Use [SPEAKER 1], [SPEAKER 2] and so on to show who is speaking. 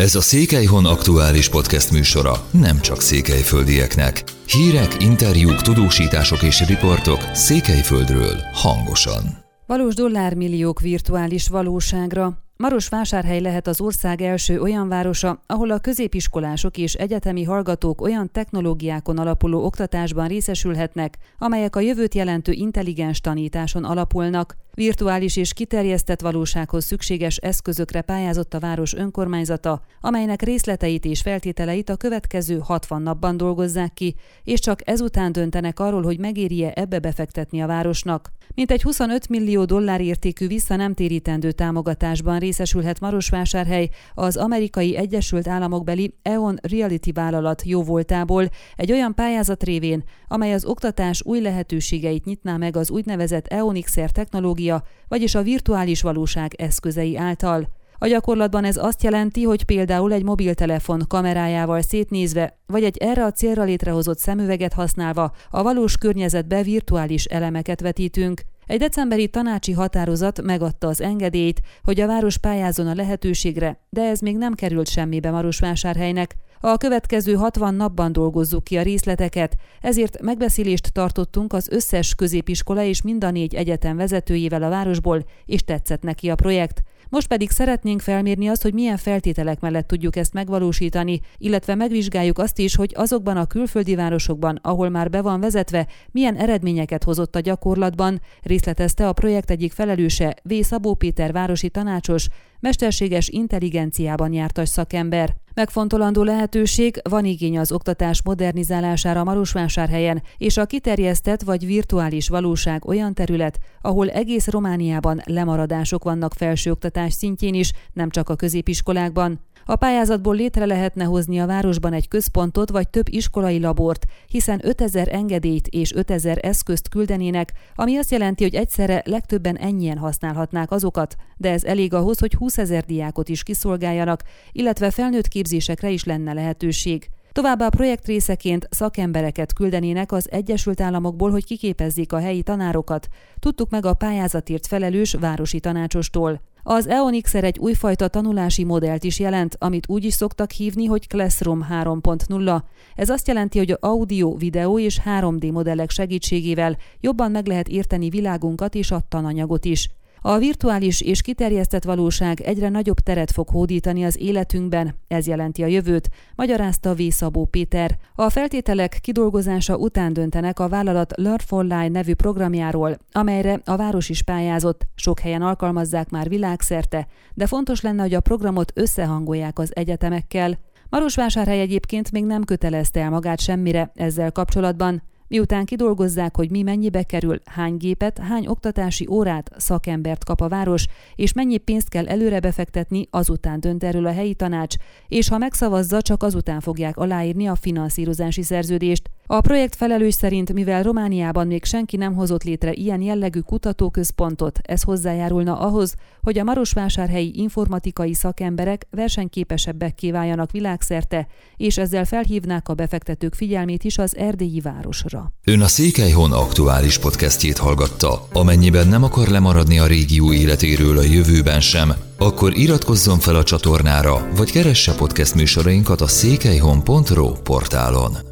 [SPEAKER 1] Ez a Székelyhon aktuális podcast műsora nem csak székelyföldieknek. Hírek, interjúk, tudósítások és riportok Székelyföldről hangosan.
[SPEAKER 2] Valós dollármilliók virtuális valóságra. Marosvásárhely lehet az ország első olyan városa, ahol a középiskolások és egyetemi hallgatók olyan technológiákon alapuló oktatásban részesülhetnek, amelyek a jövőt jelentő intelligens tanításon alapulnak. Virtuális és kiterjesztett valósághoz szükséges eszközökre pályázott a város önkormányzata, amelynek részleteit és feltételeit a következő 60 napban dolgozzák ki, és csak ezután döntenek arról, hogy megéri-e ebbe befektetni a városnak. Mintegy 25 millió dollár értékű vissza térítendő támogatásban részesülhet Marosvásárhely az amerikai Egyesült Államokbeli EON Reality vállalat jóvoltából egy olyan pályázat révén, amely az oktatás új lehetőségeit nyitná meg az úgynevezett EONXR technológia, vagyis a virtuális valóság eszközei által. A gyakorlatban ez azt jelenti, hogy például egy mobiltelefon kamerájával szétnézve, vagy egy erre a célra létrehozott szemüveget használva a valós környezetbe virtuális elemeket vetítünk. Egy decemberi tanácsi határozat megadta az engedélyt, hogy a város pályázon a lehetőségre, de ez még nem került semmibe Marosvásárhelynek. A következő 60 napban dolgozzuk ki a részleteket, ezért megbeszélést tartottunk az összes középiskola és mind a négy egyetem vezetőjével a városból, és tetszett neki a projekt. Most pedig szeretnénk felmérni azt, hogy milyen feltételek mellett tudjuk ezt megvalósítani, illetve megvizsgáljuk azt is, hogy azokban a külföldi városokban, ahol már be van vezetve, milyen eredményeket hozott a gyakorlatban, részletezte a projekt egyik felelőse, V. Szabó Péter városi tanácsos, mesterséges intelligenciában jártas szakember. Megfontolandó lehetőség, van igény az oktatás modernizálására Marosvásárhelyen, és a kiterjesztett vagy virtuális valóság olyan terület, ahol egész Romániában lemaradások vannak felsőoktatás szintjén is, nem csak a középiskolákban. A pályázatból létre lehetne hozni a városban egy központot vagy több iskolai labort, hiszen 5000 engedélyt és 5000 eszközt küldenének, ami azt jelenti, hogy egyszerre legtöbben ennyien használhatnák azokat, de ez elég ahhoz, hogy 20 ezer diákot is kiszolgáljanak, illetve felnőtt képzésekre is lenne lehetőség. Továbbá a projekt részeként szakembereket küldenének az Egyesült Államokból, hogy kiképezzék a helyi tanárokat. Tudtuk meg a pályázatért felelős városi tanácsostól. Az EONXer egy újfajta tanulási modellt is jelent, amit úgy is szoktak hívni, hogy Classroom 3.0. Ez azt jelenti, hogy audio, videó és 3D modellek segítségével jobban meg lehet érteni világunkat és a tananyagot is. A virtuális és kiterjesztett valóság egyre nagyobb teret fog hódítani az életünkben, ez jelenti a jövőt, magyarázta V. Szabó Péter. A feltételek kidolgozása után döntenek a vállalat Learn for Life nevű programjáról, amelyre a város is pályázott, sok helyen alkalmazzák már világszerte, de fontos lenne, hogy a programot összehangolják az egyetemekkel. Marosvásárhely egyébként még nem kötelezte el magát semmire ezzel kapcsolatban, Miután kidolgozzák, hogy mi mennyibe kerül, hány gépet, hány oktatási órát, szakembert kap a város, és mennyi pénzt kell előre befektetni, azután dönt erről a helyi tanács, és ha megszavazza, csak azután fogják aláírni a finanszírozási szerződést. A projekt felelős szerint, mivel Romániában még senki nem hozott létre ilyen jellegű kutatóközpontot, ez hozzájárulna ahhoz, hogy a marosvásárhelyi informatikai szakemberek versenyképesebbek kívánjanak világszerte, és ezzel felhívnák a befektetők figyelmét is az erdélyi városra.
[SPEAKER 1] Ön a Székelyhon aktuális podcastjét hallgatta. Amennyiben nem akar lemaradni a régió életéről a jövőben sem, akkor iratkozzon fel a csatornára, vagy keresse podcast műsorainkat a székelyhon.pro portálon.